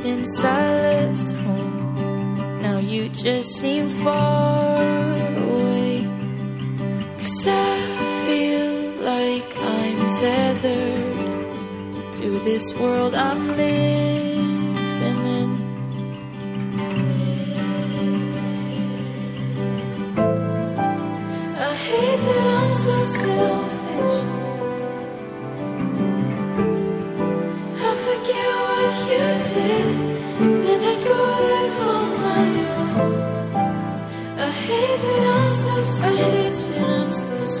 since I left home. Now you just seem far away. Cause I feel like I'm tethered to this world I'm living in. I hate that I'm so selfish. I hate that I'm still searching.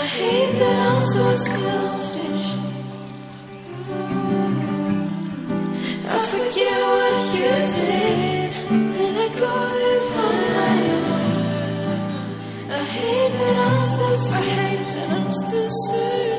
I hate that I'm so selfish. I forget what you did, and I go live my own. I hate that I'm still so. and